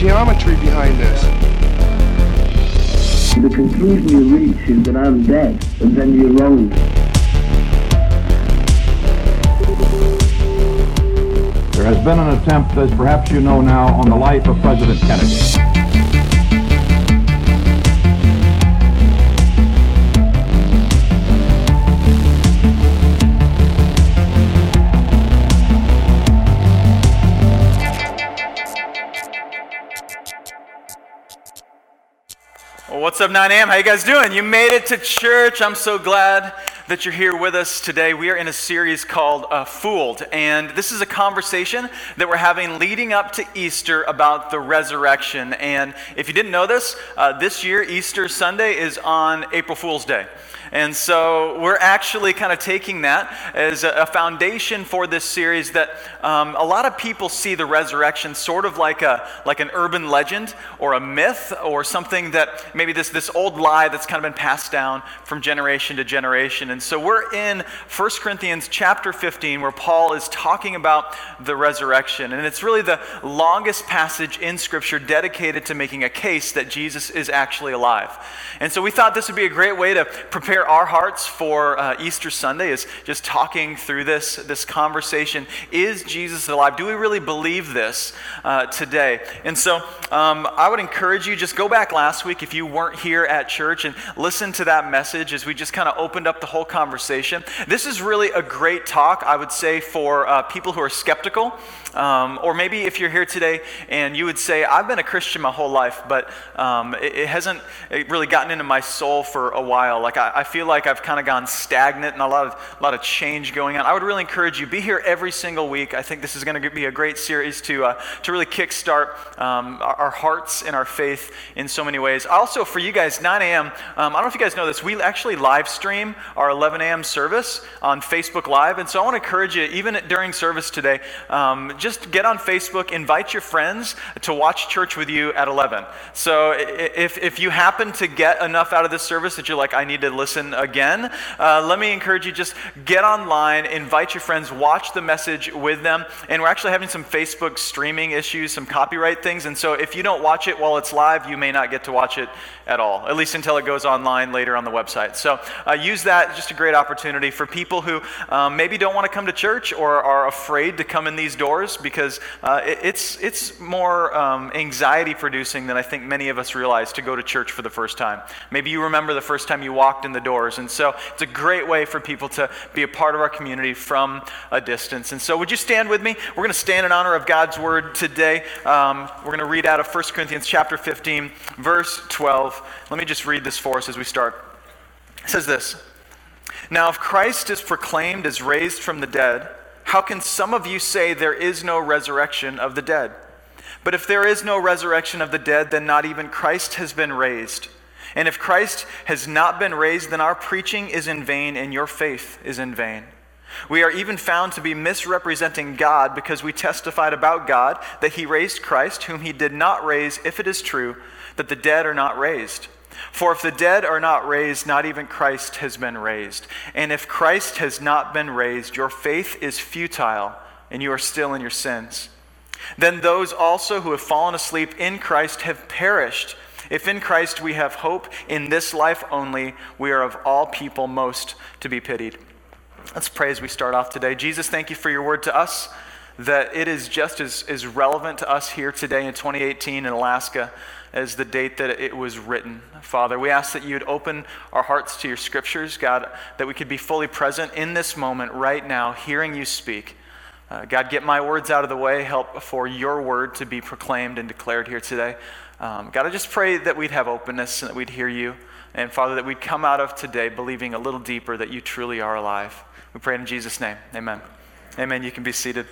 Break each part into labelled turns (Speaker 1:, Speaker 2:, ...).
Speaker 1: Geometry behind this.
Speaker 2: The conclusion you reach is that I'm dead, and then you're wrong.
Speaker 3: There has been an attempt, as perhaps you know now, on the life of President Kennedy.
Speaker 4: Well, what's up, 9 a.m.? How you guys doing? You made it to church. I'm so glad that you're here with us today. We are in a series called uh, Fooled, and this is a conversation that we're having leading up to Easter about the resurrection. And if you didn't know this, uh, this year Easter Sunday is on April Fool's Day. And so we're actually kind of taking that as a foundation for this series that um, a lot of people see the resurrection sort of like, a, like an urban legend or a myth or something that maybe this, this old lie that's kind of been passed down from generation to generation. And so we're in 1 Corinthians chapter 15 where Paul is talking about the resurrection. And it's really the longest passage in Scripture dedicated to making a case that Jesus is actually alive. And so we thought this would be a great way to prepare our hearts for uh, Easter Sunday is just talking through this, this conversation. Is Jesus alive? Do we really believe this uh, today? And so um, I would encourage you, just go back last week if you weren't here at church and listen to that message as we just kind of opened up the whole conversation. This is really a great talk, I would say, for uh, people who are skeptical. Um, or maybe if you're here today and you would say, I've been a Christian my whole life, but um, it, it, hasn't really gotten into my soul for a while. Like I, I feel like I've kind of gone stagnant and a lot of, a lot of change going on. I would really encourage you, be here every single week. I think this is going to be a great series to, uh, to really kickstart um, our, our, hearts and our faith in so many ways. Also, for you guys, 9 a.m., um, I don't know if you guys know this, we actually live stream our 11 a.m. service on Facebook Live. And so I want to encourage you, even during service today, um, just get on Facebook, invite your friends to watch church with you at 11. So if, if you happen to get enough out of this service that you're like, I need to listen again, uh, let me encourage you just get online, invite your friends, watch the message with them. And we're actually having some Facebook streaming issues, some copyright things. And so if you don't watch it while it's live, you may not get to watch it at all, at least until it goes online later on the website. So uh, use that, just a great opportunity for people who um, maybe don't want to come to church or are afraid to come in these doors because uh, it, it's, it's more um, anxiety producing than I think many of us realize to go to church for the first time. Maybe you remember the first time you walked in the doors. And so it's a great way for people to be a part of our community from a distance. And so would you stand with me? We're going to stand in honor of God's word today. Um, we're going to read out of 1 Corinthians chapter 15, verse 12. Let me just read this for us as we start. It says this Now, if Christ is proclaimed as raised from the dead, how can some of you say there is no resurrection of the dead? But if there is no resurrection of the dead, then not even Christ has been raised. And if Christ has not been raised, then our preaching is in vain and your faith is in vain. We are even found to be misrepresenting God because we testified about God that he raised Christ, whom he did not raise, if it is true that the dead are not raised. For if the dead are not raised, not even Christ has been raised. And if Christ has not been raised, your faith is futile and you are still in your sins. Then those also who have fallen asleep in Christ have perished. If in Christ we have hope in this life only, we are of all people most to be pitied. Let's pray as we start off today. Jesus, thank you for your word to us, that it is just as, as relevant to us here today in 2018 in Alaska as the date that it was written. Father, we ask that you'd open our hearts to your scriptures, God, that we could be fully present in this moment right now, hearing you speak. Uh, God, get my words out of the way. Help for your word to be proclaimed and declared here today. Um, God, I just pray that we'd have openness and that we'd hear you. And Father, that we'd come out of today believing a little deeper that you truly are alive. We pray in Jesus' name. Amen. Amen. You can be seated.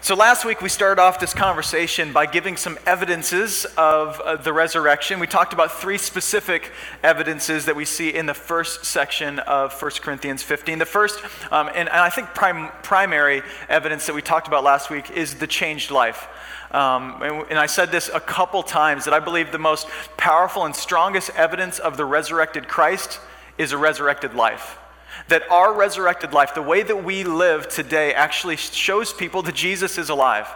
Speaker 4: So, last week we started off this conversation by giving some evidences of uh, the resurrection. We talked about three specific evidences that we see in the first section of 1 Corinthians 15. The first, um, and, and, I think prim- primary evidence that we talked about last week, is the changed life. Um, and, and I said this a couple times that I believe the most powerful and strongest evidence of the resurrected Christ is a resurrected life. That our resurrected life, the way that we live today, actually shows people that Jesus is alive,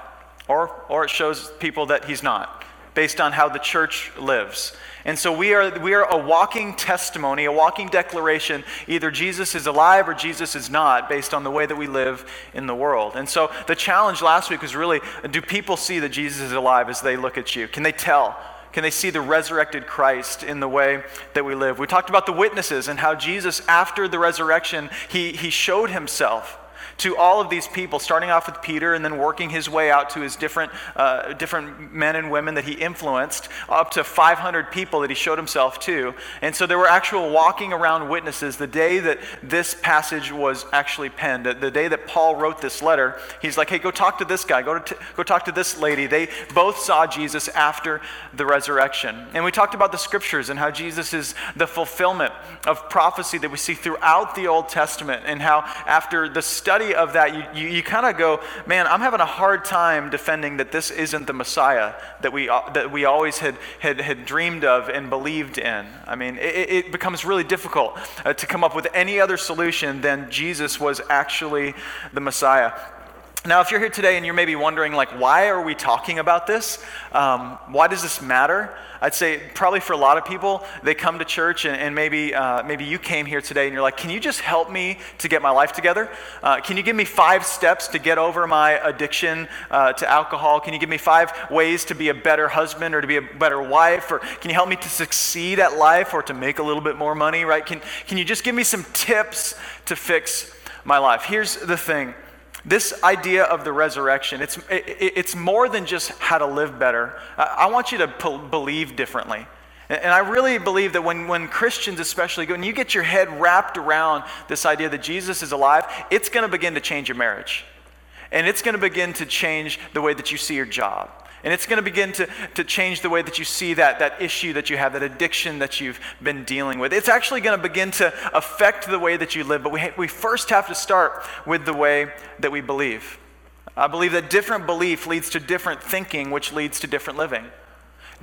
Speaker 4: or, or it shows people that he's not, based on how the church lives. And so we are, we are a walking testimony, a walking declaration. Either Jesus is alive or Jesus is not, based on the way that we live in the world. And so the challenge last week was really do people see that Jesus is alive as they look at you? Can they tell? Can they see the resurrected Christ in the way that we live? We talked about the witnesses and how Jesus, after the resurrection, he, he showed himself to all of these people, starting off with Peter and then working his way out to his different, uh, different men and women that he influenced, up to 500 people that he showed himself to. And so there were actual walking around witnesses the day that this passage was actually penned, the day that Paul wrote this letter. He's like, hey, go talk to this guy, go, to t- go talk to this lady. They both saw Jesus after the resurrection. And we talked about the scriptures and how Jesus is the fulfillment of prophecy that we see throughout the Old Testament, and how after the study of that, you, you, you kind of go, man, I'm having a hard time defending that this isn't the Messiah that we, that we always had, had, had dreamed of and believed in. I mean, it, it becomes really difficult uh, to come up with any other solution than Jesus was actually the Messiah. Now, if you're here today and you're maybe wondering, like, why are we talking about this? Um, why does this matter? I'd say probably for a lot of people, they come to church and, and maybe, uh, maybe you came here today and you're like, can you just help me to get my life together? Uh, can you give me five steps to get over my addiction uh, to alcohol? Can you give me five ways to be a better husband or to be a better wife? Or can you help me to succeed at life or to make a little bit more money, right? Can, can you just give me some tips to fix my life? Here's the thing this idea of the resurrection, it's, it, it's more than just how to live better. I want you to believe differently. And I really believe that when, when Christians, especially, when you get your head wrapped around this idea that Jesus is alive, it's going to begin to change your marriage. And it's going to begin to change the way that you see your job. And it's going to begin to, to change the way that you see that, that issue that you have, that addiction that you've been dealing with. It's actually going to begin to affect the way that you live. But we, we first have to start with the way that we believe. I believe that different belief leads to different thinking, which leads to different living.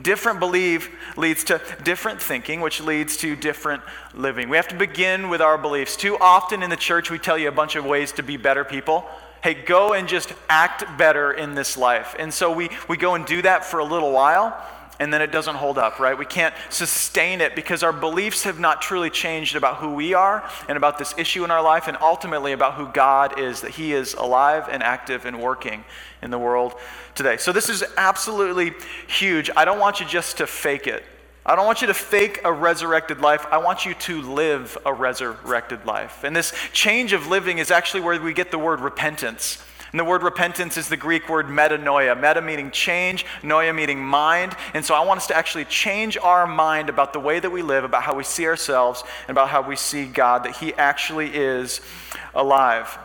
Speaker 4: Different belief leads to different thinking, which leads to different living. We have to begin with our beliefs. Too often in the church, we tell you a bunch of ways to be better people hey, go and just act better in this life. And so we, we go and do that for a little while, and then it doesn't hold up, right? We can't sustain it because our beliefs have not truly changed about who we are and about this issue in our life, and ultimately about who God is, that He is alive and active and working in the world today. So this is absolutely huge. I don't want you just to fake it. I don't want you to fake a resurrected life. I want you to live a resurrected life. And this change of living is actually where we get the word repentance. And the word repentance is the Greek word metanoia. Meta meaning change, noia meaning mind. And so I want us to actually change our mind about the way that we live, about how we see ourselves, and about how we see God, that He actually is alive.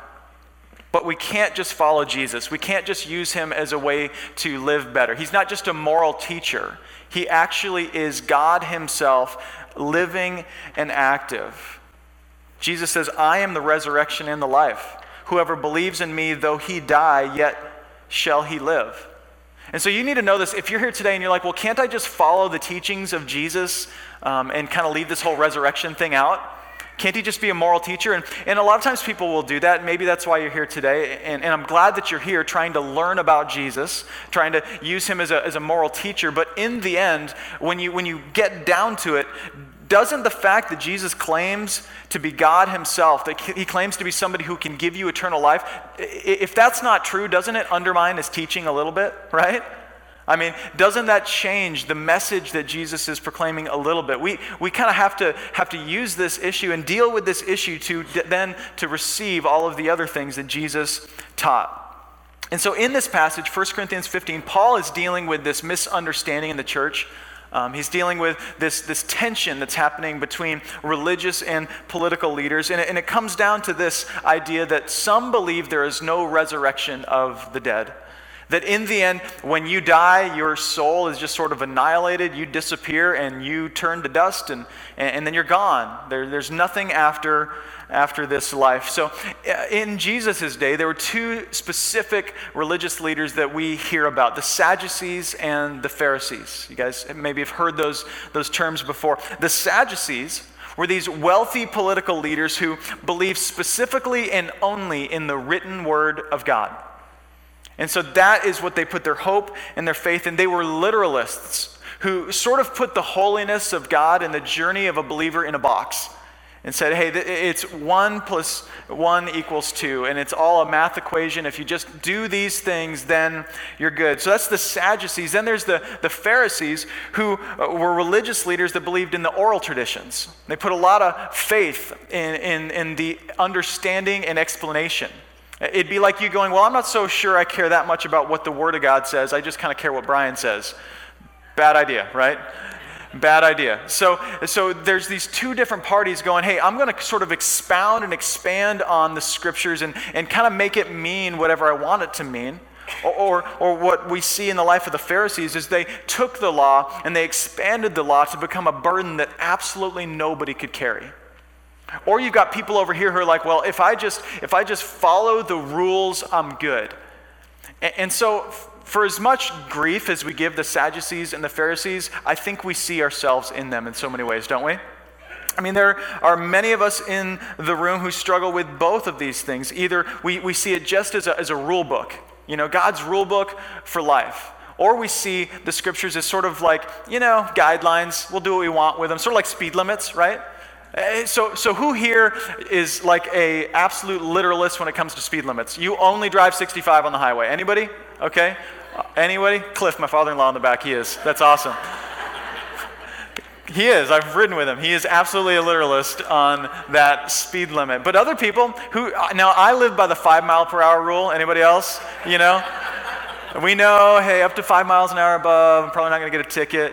Speaker 4: But we can't just follow Jesus. We can't just use him as a way to live better. He's not just a moral teacher, he actually is God Himself, living and active. Jesus says, I am the resurrection and the life. Whoever believes in me, though he die, yet shall he live. And so you need to know this. If you're here today and you're like, well, can't I just follow the teachings of Jesus um, and kind of leave this whole resurrection thing out? Can't he just be a moral teacher? And, and a lot of times people will do that. Maybe that's why you're here today. And, and I'm glad that you're here trying to learn about Jesus, trying to use him as a, as a moral teacher. But in the end, when you, when you get down to it, doesn't the fact that Jesus claims to be God himself, that he claims to be somebody who can give you eternal life, if that's not true, doesn't it undermine his teaching a little bit, right? I mean, doesn't that change the message that Jesus is proclaiming a little bit? We, we kind of have to, have to use this issue and deal with this issue to d- then to receive all of the other things that Jesus taught. And so in this passage, 1 Corinthians 15, Paul is dealing with this misunderstanding in the church. Um, he's dealing with this, this tension that's happening between religious and political leaders. And it, and it comes down to this idea that some believe there is no resurrection of the dead. That in the end, when you die, your soul is just sort of annihilated, you disappear, and you turn to dust, and, and, then you're gone. There, there's nothing after, after this life. So uh, in Jesus' day, there were two specific religious leaders that we hear about the Sadducees and the Pharisees. You guys maybe have heard those, those terms before. The Sadducees were these wealthy political leaders who believed specifically and only in the written word of God. And so that is what they put their hope and their faith in. They were literalists who sort of put the holiness of God and the journey of a believer in a box and said, hey, it's one plus one equals two, and it's all a math equation. If you just do these things, then you're good. So that's the Sadducees. Then there's the, the Pharisees, who uh, were religious leaders that believed in the oral traditions. They put a lot of faith in, in, in the understanding and explanation. It'd be like you going, Well, I'm not so sure I care that much about what the Word of God says. I just kind of care what Brian says. Bad idea, right? Bad idea. So, so there's these two different parties going, hey, I'm going to sort of expound and expand on the scriptures and, and kind of make it mean whatever I want it to mean. Or, or, or, what we see in the life of the Pharisees is they took the law and they expanded the law to become a burden that absolutely nobody could carry. Or you've got people over here who are like, well, if I just if I just follow the rules, I'm good. And, and so for as much grief as we give the Sadducees and the Pharisees, I think we see ourselves in them in so many ways, don't we? I mean, there are many of us in the room who struggle with both of these things. Either we, we see it just as a, as a rule book, you know, God's rule book for life. Or we see the scriptures as sort of like, you know, guidelines. We'll do what we want with them, sort of like speed limits, right? Eh, so, so who here is like a absolute literalist when it comes to speed limits? You only drive 65 on the highway. Anybody? Okay. Anybody? Cliff, my father-in-law in the back. He is. That's awesome. he is. I've ridden with him. He is absolutely a literalist on that speed limit. But other people who now I live by the five mile per hour rule. Anybody else? You know. We know, hey, up to five miles an hour above, I'm probably not going to get a ticket.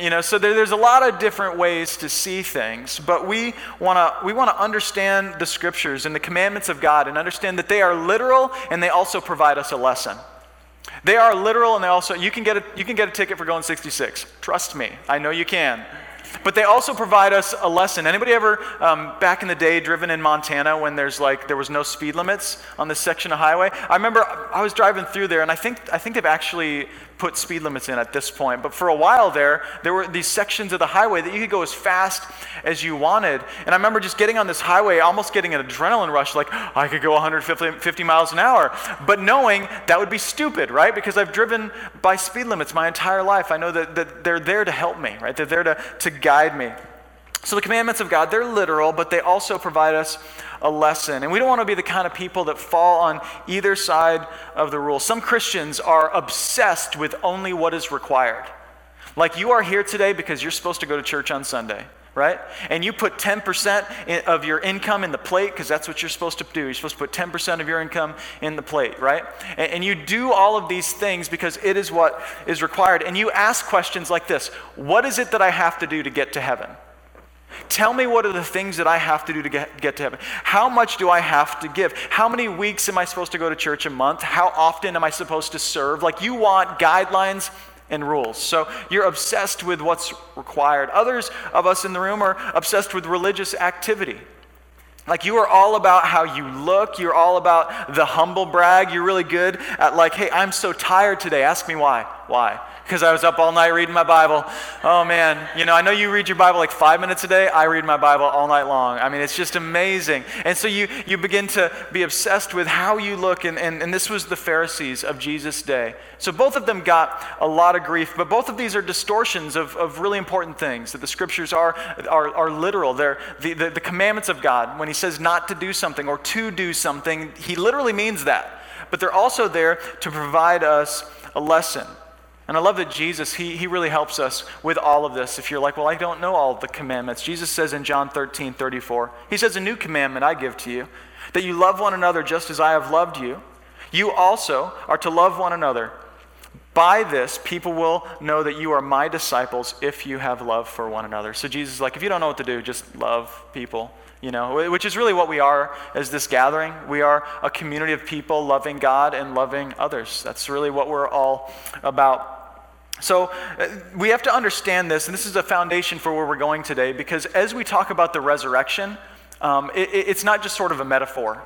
Speaker 4: You know, so there, there's a lot of different ways to see things, but we want to we want to understand the scriptures and the commandments of God and understand that they are literal and they also provide us a lesson. They are literal and they also you can get a you can get a ticket for going 66. Trust me, I know you can. But they also provide us a lesson. Anybody ever, um, back in the day, driven in Montana when there's like there was no speed limits on this section of highway? I remember I was driving through there, and I think I think they've actually put speed limits in at this point. But for a while there, there were these sections of the highway that you could go as fast as you wanted. And I remember just getting on this highway, almost getting an adrenaline rush, like I could go 150 miles an hour. But knowing that would be stupid, right? Because I've driven by speed limits my entire life. I know that, that they're there to help me, right? They're there to, to guide me. So the commandments of God, they're literal, but they also provide us a lesson. And we don't want to be the kind of people that fall on either side of the rule. Some Christians are obsessed with only what is required. Like you are here today because you're supposed to go to church on Sunday, right? And you put 10% of your income in the plate because that's what you're supposed to do. You're supposed to put 10% of your income in the plate, right? And you do all of these things because it is what is required. And you ask questions like this What is it that I have to do to get to heaven? Tell me what are the things that I have to do to get, get to heaven. How much do I have to give? How many weeks am I supposed to go to church a month? How often am I supposed to serve? Like you want guidelines and rules. So you're obsessed with what's required. Others of us in the room are obsessed with religious activity. Like you are all about how you look, you're all about the humble brag. You're really good at like, hey, I'm so tired today. Ask me why. Why? Because I was up all night reading my Bible. Oh man, you know, I know you read your Bible like five minutes a day. I read my Bible all night long. I mean, it's just amazing. And so you, you begin to be obsessed with how you look, and, and, and this was the Pharisees of Jesus' day. So both of them got a lot of grief, but both of these are distortions of, of really important things that the scriptures are, are, are literal. They're the, the, the commandments of God. When he says not to do something or to do something, he literally means that. But they're also there to provide us a lesson. And I love that Jesus, he, he really helps us with all of this. If you're like, well, I don't know all the commandments. Jesus says in John 13, 34, He says, A new commandment I give to you, that you love one another just as I have loved you. You also are to love one another. By this, people will know that you are my disciples if you have love for one another. So Jesus is like, if you don't know what to do, just love people, you know, which is really what we are as this gathering. We are a community of people loving God and loving others. That's really what we're all about. So uh, we have to understand this, and this is a foundation for where we're going today, because as we talk about the resurrection, um, it, it's not just sort of a metaphor.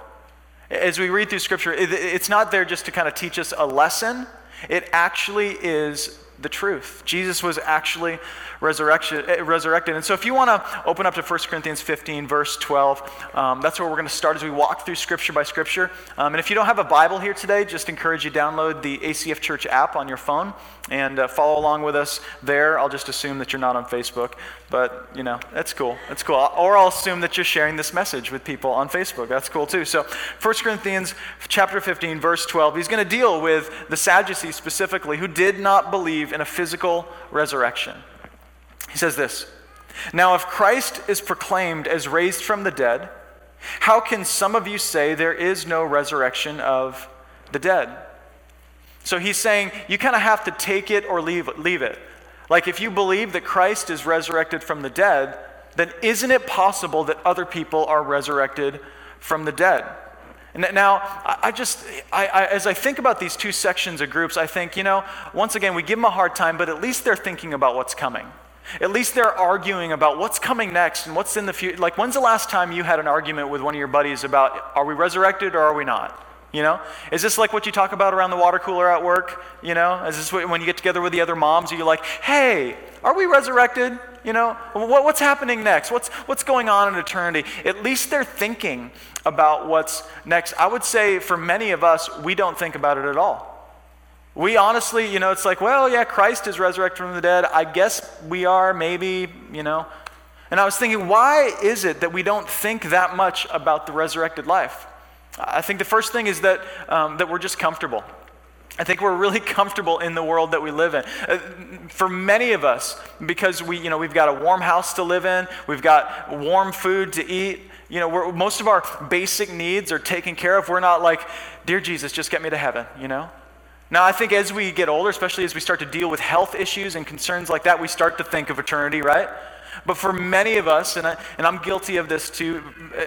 Speaker 4: As we read through Scripture, it, it's not there just to kind of teach us a lesson it actually is the truth. Jesus was actually eh, resurrected. And so, if you want to open up to 1 Corinthians 15, verse 12, um, that's where we're going to start as we walk through scripture by scripture. Um, and if you don't have a Bible here today, just encourage you to download the ACF Church app on your phone and uh, follow along with us there. I'll just assume that you're not on Facebook, but you know, that's cool. That's cool. Or I'll assume that you're sharing this message with people on Facebook. That's cool too. So, 1 Corinthians chapter 15, verse 12, he's going to deal with the Sadducees specifically who did not believe in a physical resurrection. He says this Now, if Christ is proclaimed as raised from the dead, how can some of you say there is no resurrection of the dead? So he's saying you kind of have to take it or leave, leave it. Like if you believe that Christ is resurrected from the dead, then isn't it possible that other people are resurrected from the dead? And now, I just, I, I, as I think about these two sections of groups, I think, you know, once again, we give them a hard time, but at least they're thinking about what's coming. At least they're arguing about what's coming next and what's in the future. Like, when's the last time you had an argument with one of your buddies about are we resurrected or are we not? You know, is this like what you talk about around the water cooler at work? You know, is this when you get together with the other moms? Are you like, hey, are we resurrected? You know, what's happening next? What's what's going on in eternity? At least they're thinking about what's next. I would say for many of us, we don't think about it at all. We honestly, you know, it's like, well, yeah, Christ is resurrected from the dead. I guess we are, maybe, you know. And I was thinking, why is it that we don't think that much about the resurrected life? I think the first thing is that, um, that we're just comfortable. I think we're really comfortable in the world that we live in. Uh, for many of us, because we, you know, we've got a warm house to live in, we've got warm food to eat, you know, most of our basic needs are taken care of. We're not like, Dear Jesus, just get me to heaven, you know? Now, I think as we get older, especially as we start to deal with health issues and concerns like that, we start to think of eternity, right? But for many of us, and, I, and I'm guilty of this too,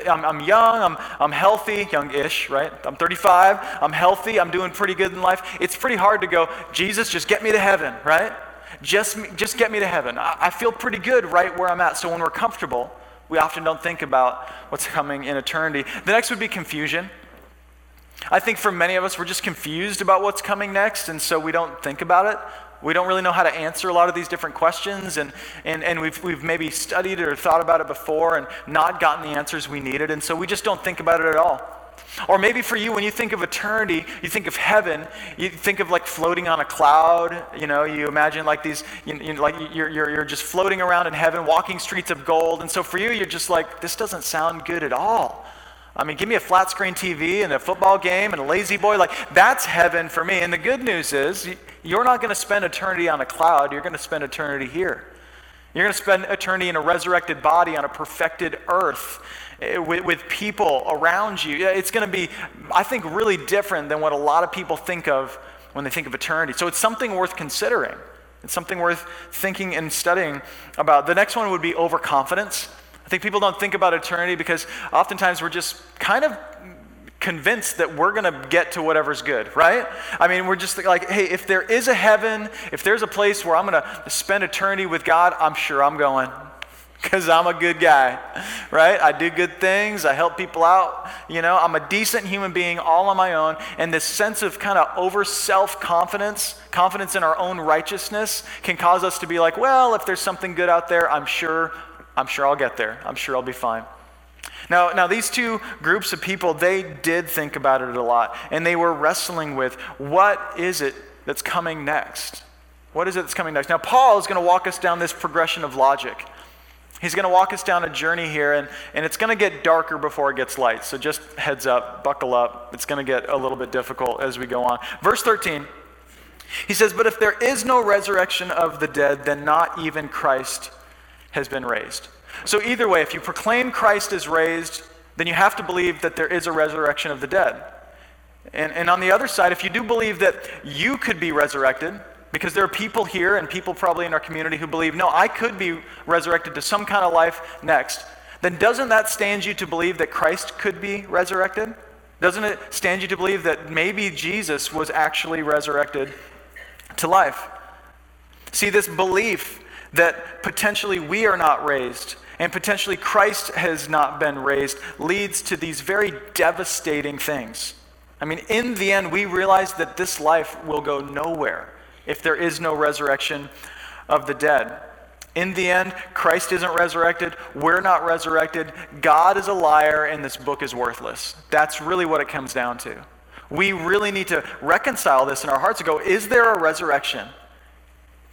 Speaker 4: I'm, I'm young, I'm, I'm healthy, young ish, right? I'm 35, I'm healthy, I'm doing pretty good in life. It's pretty hard to go, Jesus, just get me to heaven, right? Just, just get me to heaven. I, I feel pretty good right where I'm at. So when we're comfortable, we often don't think about what's coming in eternity. The next would be confusion. I think for many of us, we're just confused about what's coming next, and so we don't think about it. We don't really know how to answer a lot of these different questions, and, and, and we've, we've maybe studied or thought about it before and not gotten the answers we needed, and so we just don't think about it at all. Or maybe for you, when you think of eternity, you think of heaven, you think of like floating on a cloud. You know, you imagine like these, you, you, like you're, you're, you're just floating around in heaven, walking streets of gold. And so for you, you're just like, this doesn't sound good at all. I mean, give me a flat screen TV and a football game and a La-Z-Boy. Like, that's heaven for me. And the good news is, you're not going to spend eternity on a cloud, you're going to spend eternity here. You're going to spend eternity in a resurrected body on a perfected earth eh, with, with people around you. It's going to be, I think, really different than what a lot of people think of when they think of eternity. So it's something worth considering. It's something worth thinking and studying about. The next one would be overconfidence. I think people don't think about eternity because oftentimes we're just kind of convinced that we're going to get to whatever's good, right? I mean, we're just like, hey, if there is a heaven, if there's a place where I'm going to spend eternity with God, I'm sure I'm going because I'm a good guy, right? I do good things, I help people out, you know, I'm a decent human being all on my own. And this sense of kind of over self confidence, confidence in our own righteousness, can cause us to be like, well, if there's something good out there, I'm sure I'm sure I'll get there. I'm sure I'll be fine. Now, now these two groups of people, they did think about it a lot, and they were wrestling with what is it that's coming next? What is it that's coming next? Now, Paul is going to walk us down this progression of logic. He's going to walk us down a journey here, and, and it's going to get darker before it gets light. So just heads up, buckle up. It's going to get a little bit difficult as we go on. Verse 13 He says, But if there is no resurrection of the dead, then not even Christ has been raised. So, either way, if you proclaim Christ is raised, then you have to believe that there is a resurrection of the dead. And, and on the other side, if you do believe that you could be resurrected, because there are people here and people probably in our community who believe, no, I could be resurrected to some kind of life next, then doesn't that stand you to believe that Christ could be resurrected? Doesn't it stand you to believe that maybe Jesus was actually resurrected to life? See, this belief that potentially we are not raised and potentially Christ has not been raised leads to these very devastating things. I mean, in the end, we realize that this life will go nowhere if there is no resurrection of the dead. In the end, Christ isn't resurrected. We're not resurrected. God is a liar, and this book is worthless. That's really what it comes down to. We really need to reconcile this in our hearts and go, is there a resurrection?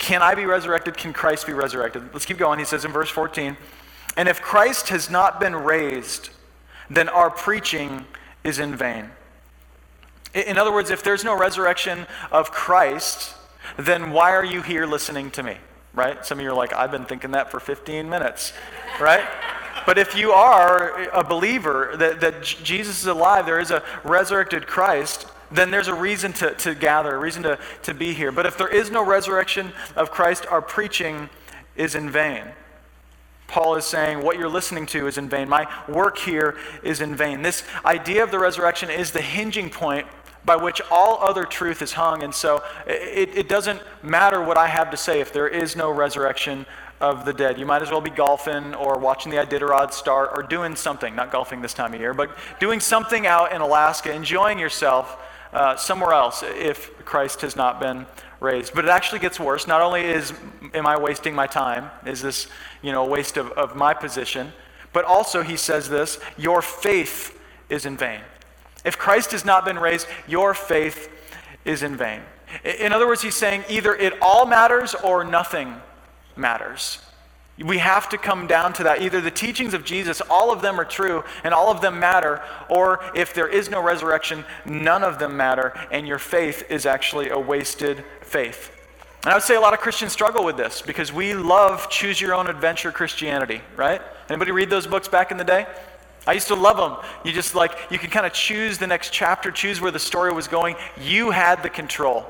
Speaker 4: Can I be resurrected? Can Christ be resurrected? Let's keep going. He says in verse 14, and if Christ has not been raised, then our preaching is in vain. In other words, if there's no resurrection of Christ, then why are you here listening to me? Right? Some of you are like, I've been thinking that for 15 minutes, right? But if you are a believer that, that Jesus is alive, there is a resurrected Christ, then there's a reason to, to gather, a reason to, to be here. But if there is no resurrection of Christ, our preaching is in vain. Paul is saying, What you're listening to is in vain. My work here is in vain. This idea of the resurrection is the hinging point by which all other truth is hung. And so it, it doesn't matter what I have to say if there is no resurrection of the dead. You might as well be golfing or watching the Iditarod start or doing something, not golfing this time of year, but doing something out in Alaska, enjoying yourself uh, somewhere else if Christ has not been raised. But it actually gets worse. Not only is am I wasting my time, is this you know a waste of, of my position, but also he says this, your faith is in vain. If Christ has not been raised, your faith is in vain. In other words, he's saying either it all matters or nothing matters. We have to come down to that. Either the teachings of Jesus, all of them are true and all of them matter, or if there is no resurrection, none of them matter, and your faith is actually a wasted faith. And I would say a lot of Christians struggle with this because we love choose your own adventure Christianity, right? Anybody read those books back in the day? I used to love them. You just like, you could kind of choose the next chapter, choose where the story was going. You had the control.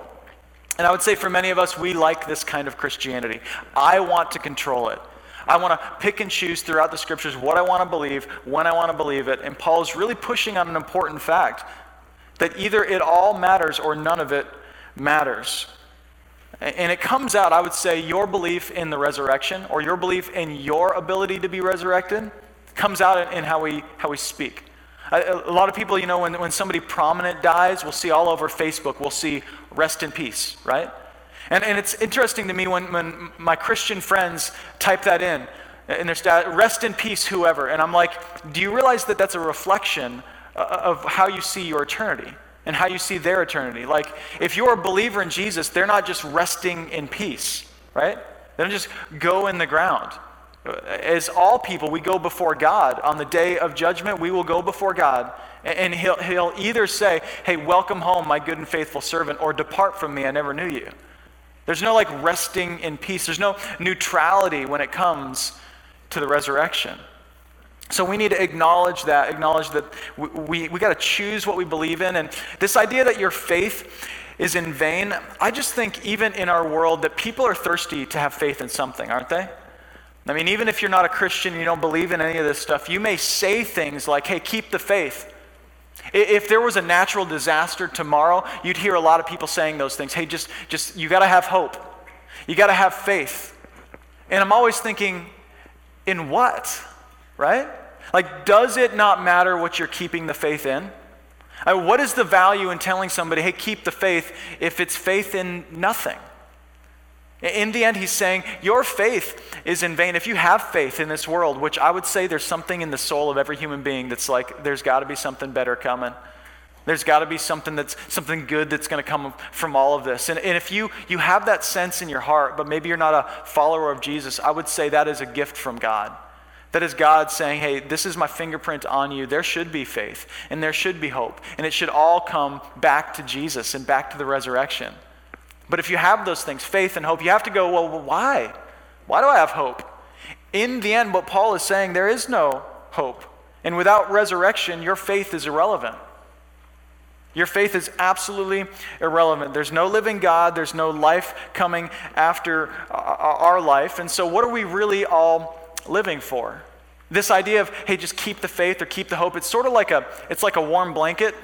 Speaker 4: And I would say for many of us, we like this kind of Christianity. I want to control it. I want to pick and choose throughout the scriptures what I want to believe, when I want to believe it. And Paul is really pushing on an important fact that either it all matters or none of it matters. And it comes out, I would say, your belief in the resurrection or your belief in your ability to be resurrected comes out in, how, we, how we speak. A, a, lot of people, you know, when, when somebody prominent dies, we'll see all over Facebook, we'll see rest in peace, right? And, and it's interesting to me when, when my Christian friends type that in, in their stat, rest in peace, whoever. And I'm like, do you realize that that's a reflection uh, of how you see your eternity and how you see their eternity? Like, if you're a believer in Jesus, they're not just resting in peace, right? They don't just go in the ground. As all people, we go before God. On the day of judgment, we will go before God. And he'll, he'll either say, Hey, welcome home, my good and faithful servant, or depart from me, I never knew you. There's no like resting in peace, there's no neutrality when it comes to the resurrection. So we need to acknowledge that, acknowledge that we, we, we got to choose what we believe in. And this idea that your faith is in vain, I just think even in our world that people are thirsty to have faith in something, aren't they? I mean, even if you're not a Christian, you don't believe in any of this stuff, you may say things like, hey, keep the faith. If there was a natural disaster tomorrow, you'd hear a lot of people saying those things. Hey, just, just you got to have hope. You got to have faith. And I'm always thinking, in what? Right? Like, does it not matter what you're keeping the faith in? I mean, what is the value in telling somebody, hey, keep the faith, if it's faith in nothing? In the end, he's saying, Your faith is in vain. If you have faith in this world, which I would say there's something in the soul of every human being that's like, there's got to be something better coming. There's got to be something that's something good that's going to come from all of this. And, and if you, you have that sense in your heart, but maybe you're not a follower of Jesus, I would say that is a gift from God. That is God saying, hey, this is my fingerprint on you. There should be faith and there should be hope. And it should all come back to Jesus and back to the resurrection. But if you have those things, faith and hope, you have to go, well, why? Why do I have hope? In the end, what Paul is saying, there is no hope. And without resurrection, your faith is irrelevant. Your faith is absolutely irrelevant. There's no living God, there's no life coming after our life. And so, what are we really all living for? This idea of, hey, just keep the faith or keep the hope, it's sort of like a, it's like a warm blanket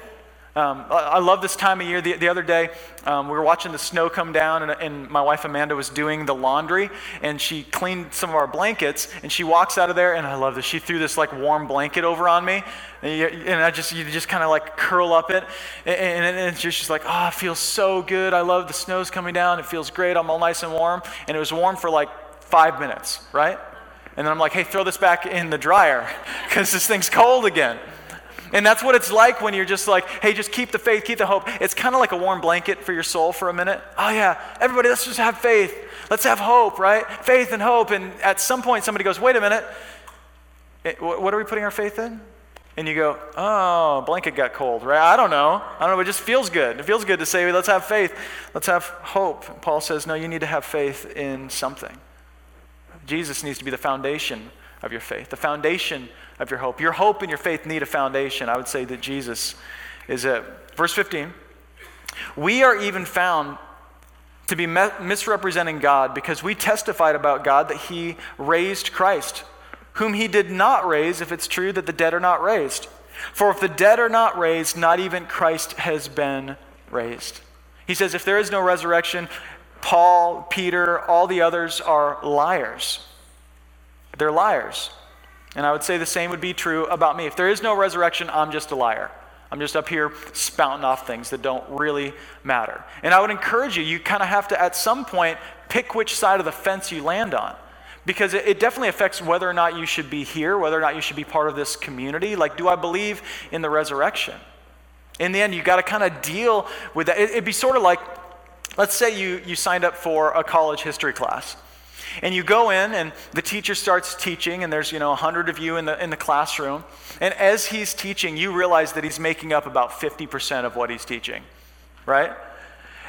Speaker 4: um, I love this time of year. The, the other day, um, we were watching the snow come down, and, and, my wife Amanda was doing the laundry, and she cleaned some of our blankets, and she walks out of there, and I love this. She threw this like warm blanket over on me, and, you, and I just, you just kind of like curl up it, and, and, and she's like, oh, it feels so good. I love the snow's coming down. It feels great. I'm all nice and warm, and it was warm for like five minutes, right? And then I'm like, hey, throw this back in the dryer because this thing's cold again. And that's what it's like when you're just like, hey, just keep the faith, keep the hope. It's kind of like a warm blanket for your soul for a minute. Oh, yeah, everybody, let's just have faith. Let's have hope, right? Faith and hope. And at some point, somebody goes, wait a minute. Eh, what are we putting our faith in? And you go, oh, blanket got cold, right? I don't know. I don't know. It just feels good. It feels good to say, let's have faith. Let's have hope. Paul says, no, you need to have faith in something. Jesus needs to be the foundation of your faith, the foundation of your hope. Your hope and your faith need a foundation. I would say that Jesus is it. Verse 15 We are even found to be misrepresenting God because we testified about God that He raised Christ, whom He did not raise, if it's true that the dead are not raised. For if the dead are not raised, not even Christ has been raised. He says, if there is no resurrection, Paul, Peter, all the others are liars. They're liars. And I would say the same would be true about me. If there is no resurrection, I'm just a liar. I'm just up here spouting off things that don't really matter. And I would encourage you, you kind of have to, at some point, pick which side of the fence you land on. Because it, it, definitely affects whether or not you should be here, whether or not you should be part of this community. Like, do I believe in the resurrection? In the end, you got to kind of deal with that. It, it'd be sort of like, let's say you, you signed up for a college history class. And you go in, and the teacher starts teaching, and there's, you know, 100 of you in the, in the classroom. And as he's teaching, you realize that he's making up about 50% of what he's teaching, right?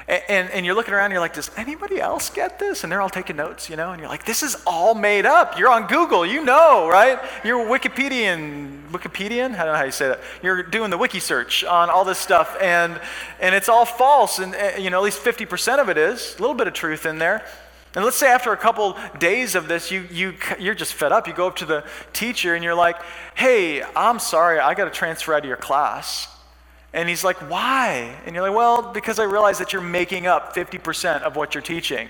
Speaker 4: And, and, and, you're looking around and you're like, does anybody else get this? And they're all taking notes, you know? And you're like, this is all made up. You're on Google, you know, right? You're Wikipedian, Wikipedian? I don't know how you say that. You're doing the wiki search on all this stuff, and, and it's all false. And, eh, you know, at least 50% of it is, a little bit of truth in there. And let's say after a couple days of this, you, you, you're just fed up. You go up to the teacher and you're like, hey, I'm sorry, I got to transfer out of your class. And he's like, why? And you're like, well, because I realize that you're making up 50% of what you're teaching.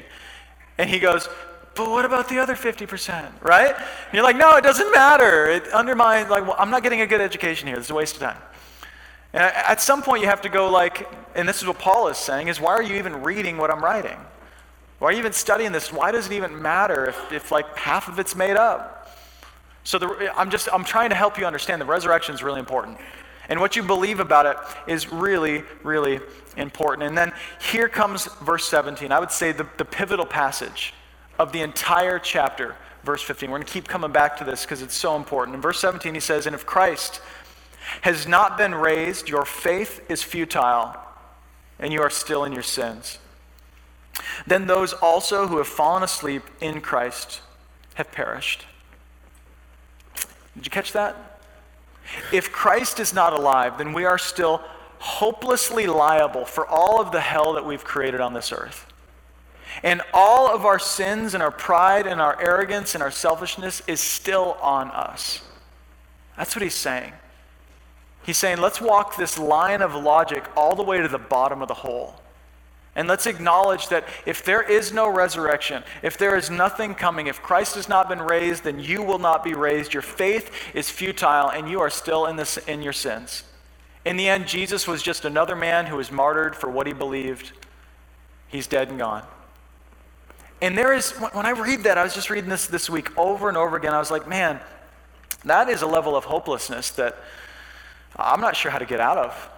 Speaker 4: And he goes, but what about the other 50%, right? And you're like, no, it doesn't matter. It undermines, like, well, I'm not getting a good education here. This is a waste of time. And at some point, you have to go, like, and this is what Paul is saying, is why are you even reading what I'm writing? Why are you even studying this? Why does it even matter if, if like half of it's made up? So the, I'm just, I'm trying to help you understand the resurrection is really important. And what you believe about it is really, really important. And then here comes verse 17. I would say the, the pivotal passage of the entire chapter, verse 15. We're going to keep coming back to this because it's so important. In verse 17, he says, And if Christ has not been raised, your faith is futile, and you are still in your sins. Then those also who have fallen asleep in Christ have perished. Did you catch that? If Christ is not alive, then we are still hopelessly liable for all of the hell that we've created on this earth. And all of our sins and our pride and our arrogance and our selfishness is still on us. That's what he's saying. He's saying, let's walk this line of logic all the way to the bottom of the hole. And let's acknowledge that if there is no resurrection, if there is nothing coming, if Christ has not been raised, then you will not be raised. Your faith is futile and you are still in, this, in your sins. In the end, Jesus was just another man who was martyred for what he believed. He's dead and gone. And there is, when I read that, I was just reading this this week over and over again. I was like, man, that is a level of hopelessness that I'm not sure how to get out of.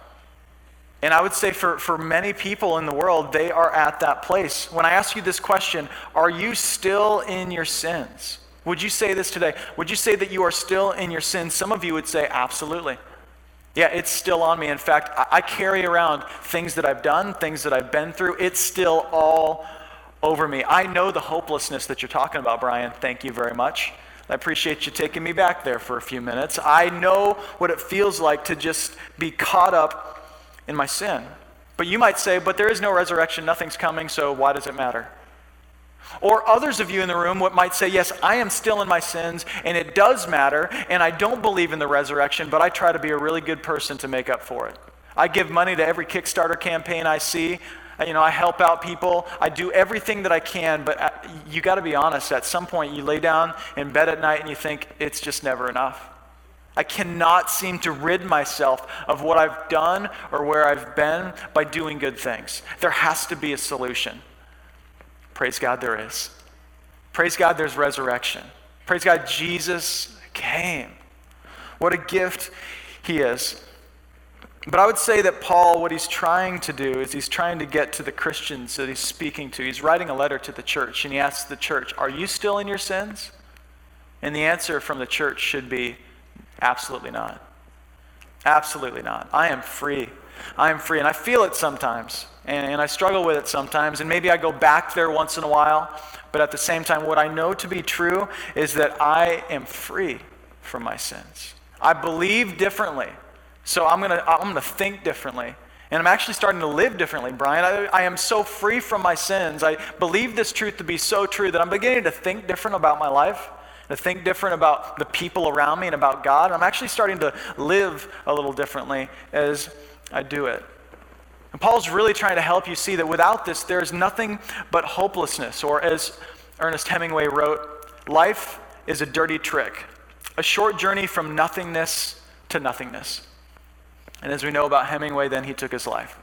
Speaker 4: And I would say for, for many people in the world, they are at that place. When I ask you this question, are you still in your sins? Would you say this today? Would you say that you are still in your sins? Some of you would say, absolutely. Yeah, it's still on me. In fact, I, I carry around things that I've done, things that I've been through. It's still all over me. I know the hopelessness that you're talking about, Brian. Thank you very much. I appreciate you taking me back there for a few minutes. I know what it feels like to just be caught up in my sin. But you might say, but there is no resurrection, nothing's coming, so why does it matter? Or others of you in the room what might say, Yes, I am still in my sins, and it does matter, and I don't believe in the resurrection, but I try to be a really good person to make up for it. I give money to every Kickstarter campaign I see. You know, I help out people. I do everything that I can, but uh, you got to be honest. At some point, you lay down in bed at night and you think, it's just never enough. I cannot seem to rid myself of what I've done or where I've been by doing good things. There has to be a solution. Praise God, there is. Praise God, there's resurrection. Praise God, Jesus came. What a gift he is. But I would say that Paul, what he's trying to do is he's trying to get to the Christians that he's speaking to. He's writing a letter to the church, and he asks the church, Are you still in your sins? And the answer from the church should be, Absolutely not. Absolutely not. I am free. I am free. And I feel it sometimes and, and I struggle with it sometimes, and maybe I go back there once in a while. But at the same time, what I know to be true is that I am free from my sins. I believe differently, so I'm gonna, I'm gonna think differently. And I'm actually starting to live differently, Brian. I, I, am so free from my sins. I believe this truth to be so true that I'm beginning to think different about my life, to think different about the people around me and about God. I'm actually starting to live a little differently as I do it. And Paul's really trying to help you see that without this, there's nothing but hopelessness. Or as Ernest Hemingway wrote, life is a dirty trick, a short journey from nothingness to nothingness. And as we know about Hemingway, then he took his life.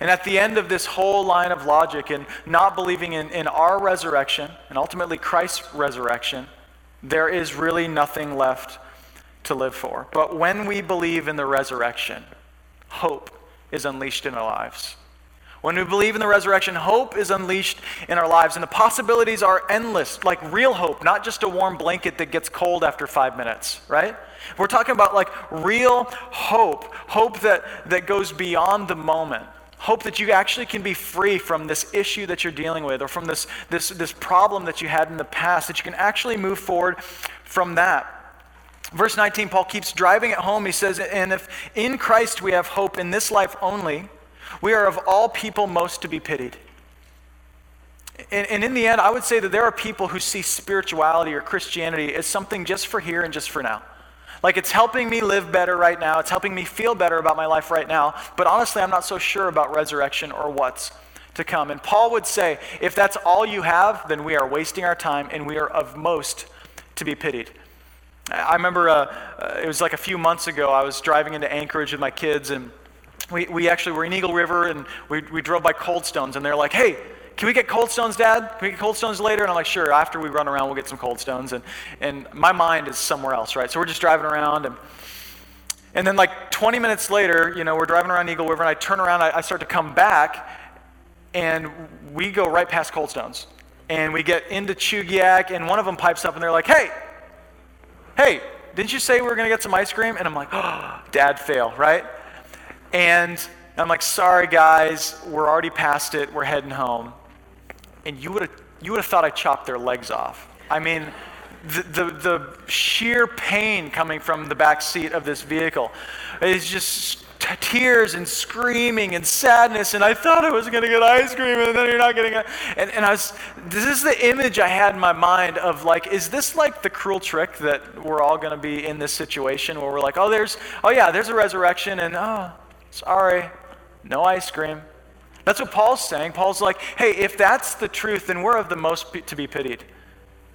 Speaker 4: And at the end of this whole line of logic and not believing in, in our resurrection and ultimately Christ's resurrection, there is really nothing left to live for. But when we believe in the resurrection, hope is unleashed in our lives. When we believe in the resurrection, hope is unleashed in our lives, and the possibilities are endless, like real hope, not just a warm blanket that gets cold after five minutes, right? We're talking about like real hope, hope that, that goes beyond the moment, hope that you actually can be free from this issue that you're dealing with or from this, this, this problem that you had in the past, that you can actually move forward from that. Verse 19, Paul keeps driving it home. He says, And if in Christ we have hope in this life only, we are of all people most to be pitied. And, and, in the end, I would say that there are people who see spirituality or Christianity as something just for here and just for now. Like it's helping me live better right now, it's helping me feel better about my life right now, but honestly, I'm not so sure about resurrection or what's to come. And Paul would say, if that's all you have, then we are wasting our time and we are of most to be pitied. I remember uh, uh, it was like a few months ago, I was driving into Anchorage with my kids, and we, we actually were in Eagle River, and we, we drove by Cold Stones, and they're like, hey, can we get Cold Stones, Dad? Can we get Cold Stones later? And I'm like, sure, after we run around, we'll get some Cold Stones. And, and my mind is somewhere else, right? So we're just driving around, and, and then like 20 minutes later, you know, we're driving around Eagle River, and I turn around, I, I start to come back, and we go right past Cold Stones. And we get into Chugiak, and one of them pipes up, and they're like, hey, hey, didn't you say we were going to get some ice cream? And I'm like, oh, dad fail, right? And I'm like, sorry, guys, we're already past it. We're heading home. And you would have you would have thought I chopped their legs off. I mean, the, the, the sheer pain coming from the back seat of this vehicle is just t- tears and screaming and sadness. And I thought I was going to get ice cream, and then you're not getting it. And, and I was, this is the image I had in my mind of like, is this like the cruel trick that we're all going to be in this situation where we're like, oh, there's, oh yeah, there's a resurrection, and oh, sorry, no ice cream. That's what Paul's saying. Paul's like, hey, if that's the truth, then we're of the most p- to be pitied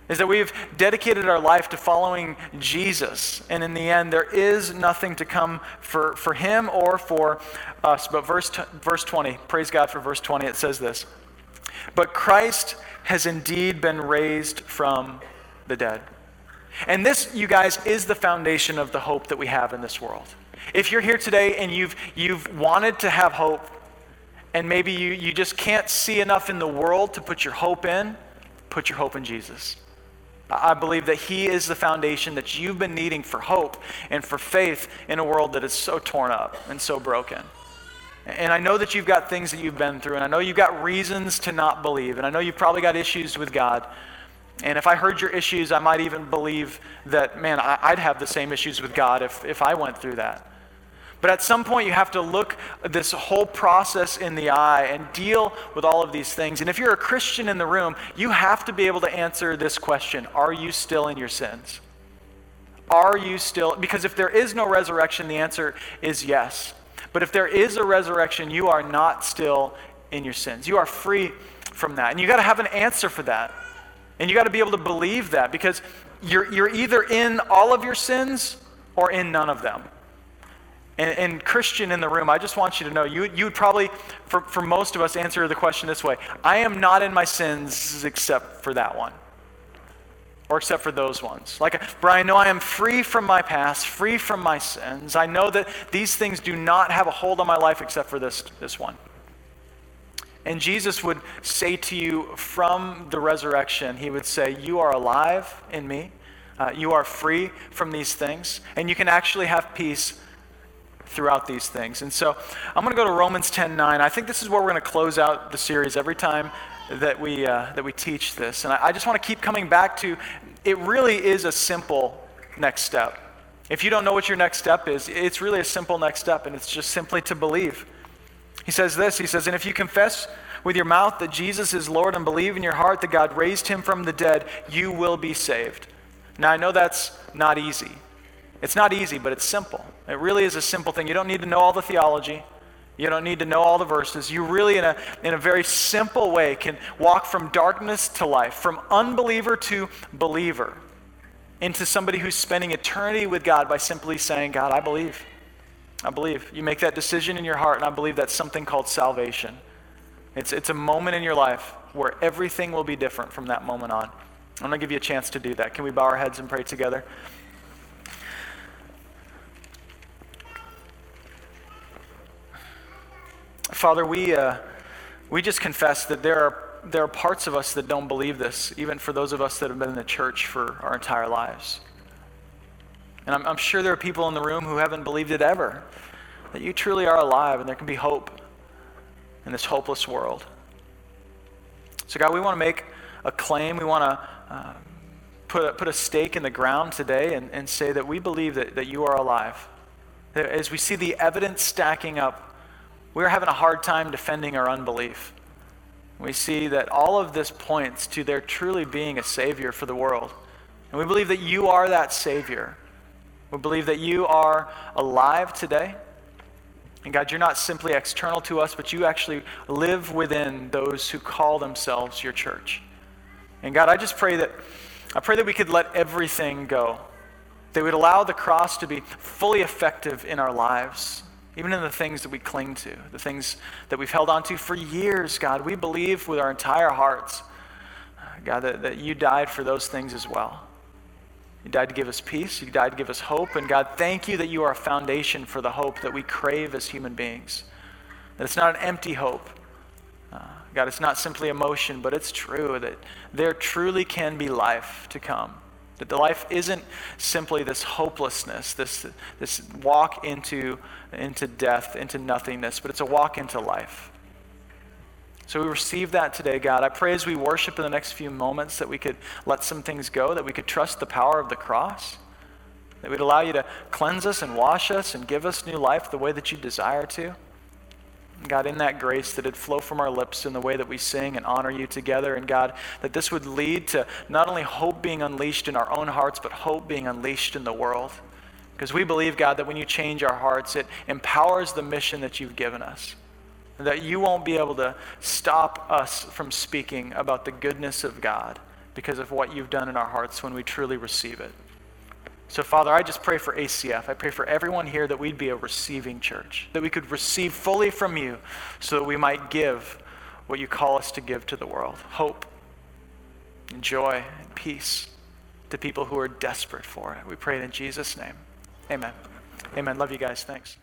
Speaker 4: is that we've dedicated our life to following Jesus. And in the end, there is nothing to come for, for him or for us. But verse, t- verse 20, praise God for verse 20, it says this But Christ has indeed been raised from the dead. And this, you guys, is the foundation of the hope that we have in this world. If you're here today and you've, you've wanted to have hope, and maybe you, you just can't see enough in the world to put your hope in, put your hope in Jesus. I believe that He is the foundation that you've been needing for hope and for faith in a world that is so torn up and so broken. And I know that you've got things that you've been through, and I know you've got reasons to not believe, and I know you've probably got issues with God. And if I heard your issues, I might even believe that, man, I'd have the same issues with God if, if I went through that. But at some point, you have to look this whole process in the eye and deal with all of these things. And if you're a Christian in the room, you have to be able to answer this question Are you still in your sins? Are you still? Because if there is no resurrection, the answer is yes. But if there is a resurrection, you are not still in your sins. You are free from that. And you got to have an answer for that. And you got to be able to believe that because you're, you're either in all of your sins or in none of them. And, and, Christian in the room, I just want you to know, you, you would probably, for, for most of us, answer the question this way I am not in my sins except for that one. Or except for those ones. Like, Brian, no, I am free from my past, free from my sins. I know that these things do not have a hold on my life except for this, this one. And Jesus would say to you from the resurrection, He would say, You are alive in me. Uh, you are free from these things. And you can actually have peace throughout these things. And so I'm going to go to Romans 10 9. I think this is where we're going to close out the series every time that we, uh, that we teach this. And I, I just want to keep coming back to it really is a simple next step. If you don't know what your next step is, it's really a simple next step, and it's just simply to believe. He says this He says, And if you confess with your mouth that Jesus is Lord and believe in your heart that God raised him from the dead, you will be saved. Now, I know that's not easy. It's not easy, but it's simple. It really is a simple thing. You don't need to know all the theology. You don't need to know all the verses. You really, in a, in a very simple way, can walk from darkness to life, from unbeliever to believer, into somebody who's spending eternity with God by simply saying, God, I believe. I believe. You make that decision in your heart, and I believe that's something called salvation. It's, it's a moment in your life where everything will be different from that moment on. I'm going to give you a chance to do that. Can we bow our heads and pray together? Father, we, uh, we just confess that there are, there are parts of us that don't believe this, even for those of us that have been in the church for our entire lives. And I'm, I'm sure there are people in the room who haven't believed it ever, that you truly are alive and there can be hope in this hopeless world. So, God, we want to make a claim. We want to uh, put, a, put a stake in the ground today and, and say that we believe that, that you are alive. As we see the evidence stacking up, we're having a hard time defending our unbelief. We see that all of this points to there truly being a Savior for the world. And we believe that you are that Savior. We believe that you are alive today. And God, you're not simply external to us, but you actually live within those who call themselves your church. And God, I just pray that I pray that we could let everything go. We would allow the cross to be fully effective in our lives even in the things that we cling to, the things that we've held on to for years, God. We believe with our entire hearts, God, that, that you died for those things as well. You died to give us peace. You died to give us hope. And God, thank you that you are a foundation for the hope that we crave as human beings. That it's not an empty hope. Uh, God, it's not simply emotion, but it's true that there truly can be life to come. That the life isn't simply this hopelessness, this, this walk into, into death, into nothingness, but it's a walk into life. So we receive that today, God. I pray as we worship in the next few moments that we could let some things go, that we could trust the power of the cross, that we'd allow you to cleanse us and wash us and give us new life the way that you desire to. God, in that grace, that it flow from our lips in the way that we sing and honor you together. And God, that this would lead to not only hope being unleashed in our own hearts, but hope being unleashed in the world. Because we believe, God, that when you change our hearts, it empowers the mission that you've given us. That you won't be able to stop us from speaking about the goodness of God because of what you've done in our hearts when we truly receive it. So, Father, I just pray for ACF. I pray for everyone here that we'd be a receiving church, that we could receive fully from you so that we might give what you call us to give to the world hope and joy and peace to people who are desperate for it. We pray it in Jesus' name. Amen. Amen. Love you guys. Thanks.